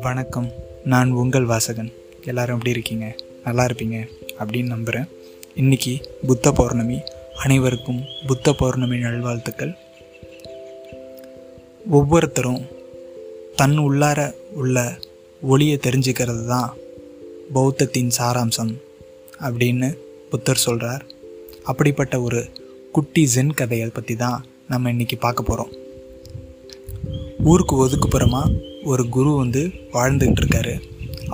வணக்கம். நான் உங்கள் வாசகன். எல்லாரும் எப்படி இருக்கீங்க? நல்லா இருப்பீங்க அப்படின்னு நம்புகிறேன் இன்னைக்கு புத்த பௌர்ணமி. அனைவருக்கும் புத்த பௌர்ணமி நல்வாழ்த்துக்கள். ஒவ்வொருத்தரும் தன் உள்ளார உள்ள ஒளியை தெரிஞ்சுக்கிறது தான் பௌத்தத்தின் சாராம்சம் அப்படின்னு புத்தர் சொல்கிறார் அப்படிப்பட்ட ஒரு குட்டி ஜென் கதையை பற்றி தான் நம்ம இன்னைக்கு பார்க்க போகிறோம் ஊருக்கு ஒதுக்குப்புறமா ஒரு குரு வந்து வாழ்ந்துக்கிட்டு இருக்காரு.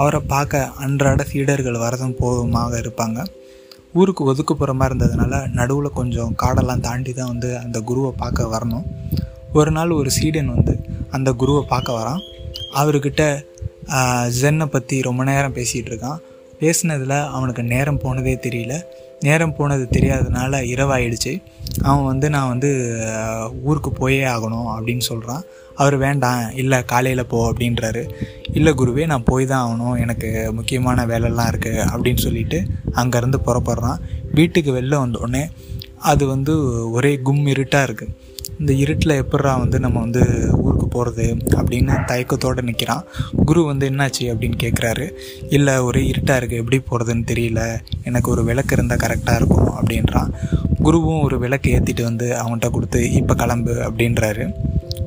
அவரை பார்க்க அன்றாட சீடர்கள் வரதும் போதுமாக இருப்பாங்க. ஊருக்கு ஒதுக்குப்புறமா இருந்ததுனால நடுவில் கொஞ்சம் காடெல்லாம் தாண்டி தான் வந்து அந்த குருவை பார்க்க வரணும். ஒரு நாள் ஒரு சீடன் வந்து அந்த குருவை பார்க்க வரான். அவர்கிட்ட ஜென்னை பற்றி ரொம்ப நேரம் பேசிகிட்டு இருக்கான். பேசினதில் அவனுக்கு நேரம் போனதே தெரியல. நேரம் போனது தெரியாதனால இரவாயிடுச்சு. அவன் வந்து நான் வந்து ஊருக்கு போயே ஆகணும் அப்படின்னு சொல்கிறான் அவர் வேண்டாம் இல்லை காலையில் போ அப்படின்றாரு. இல்லை குருவே நான் போய் தான் ஆகணும். எனக்கு முக்கியமான வேலைலாம் இருக்குது அப்படின்னு சொல்லிட்டு அங்கேருந்து புறப்படுறான். வீட்டுக்கு வெளில வந்தோடனே அது வந்து ஒரே கும் இருட்டாக இருக்குது இந்த இருட்டில் எப்பட்றா வந்து நம்ம வந்து போகிறது அப்படின்னு தயக்கத்தோடு நிற்கிறான் குரு வந்து என்னாச்சு அப்படின்னு கேட்குறாரு இல்லை ஒரே இருட்டாக இருக்குது எப்படி போகிறதுன்னு தெரியல. எனக்கு ஒரு விளக்கு இருந்தால் கரெக்டாக இருக்கும் அப்படின்றான். குருவும் ஒரு விளக்கு ஏற்றிட்டு வந்து அவன்கிட்ட கொடுத்து இப்போ கிளம்பு அப்படின்றாரு.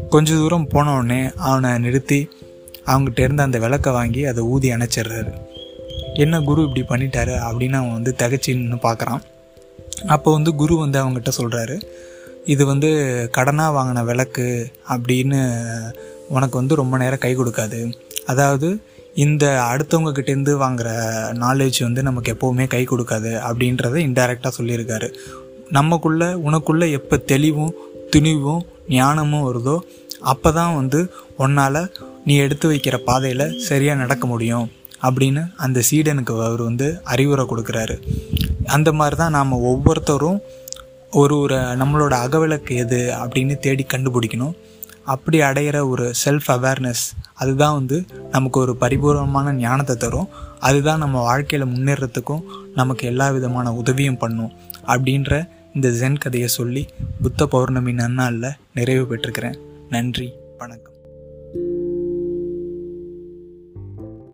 கொஞ்ச தூரம் போனவுடனே அவனை நிறுத்தி அவங்ககிட்ட இருந்து அந்த விளக்கை வாங்கி அதை ஊதி அணைச்சிடுறாரு. என்ன குரு இப்படி பண்ணிட்டாரு? அப்படின்னு அவன் வந்து தகச்சின்னு பார்க்குறான். அப்போ வந்து குரு வந்து அவங்ககிட்ட சொல்கிறாரு இது வந்து கடனாக வாங்கின விளக்கு அப்படின்னு உனக்கு வந்து ரொம்ப நேரம் கை கொடுக்காது. அதாவது இந்த அடுத்தவங்க கிட்டேருந்து நாலேஜ் வந்து நமக்கு எப்போவுமே கை கொடுக்காது அப்படின்றத இன்டைரக்டாக சொல்லியிருக்காரு. நமக்குள்ள உனக்குள்ளே எப்போ தெளிவும் துணிவும் ஞானமும் வருதோ அப்போ தான் வந்து உன்னால் நீ எடுத்து வைக்கிற பாதையில் சரியாக நடக்க முடியும் அப்படின்னு அந்த சீடனுக்கு அவர் வந்து அறிவுரை கொடுக்குறாரு. அந்த மாதிரி தான் நாம் ஒவ்வொருத்தரும் ஒரு ஒரு நம்மளோட அகவிளக்கு எது அப்படின்னு தேடி கண்டுபிடிக்கணும். அப்படி அடையிற ஒரு செல்ஃப் அவேர்னஸ் அதுதான் வந்து நமக்கு ஒரு பரிபூர்ணமான ஞானத்தை தரும். அதுதான் நம்ம வாழ்க்கையில் முன்னேறத்துக்கும் நமக்கு எல்லா விதமான உதவியும் பண்ணும் அப்படின்ற இந்த ஜென் கதையை சொல்லி புத்த பௌர்ணமி நன்னாளில் நிறைவு பெற்றுக்கிறேன் நன்றி வணக்கம்.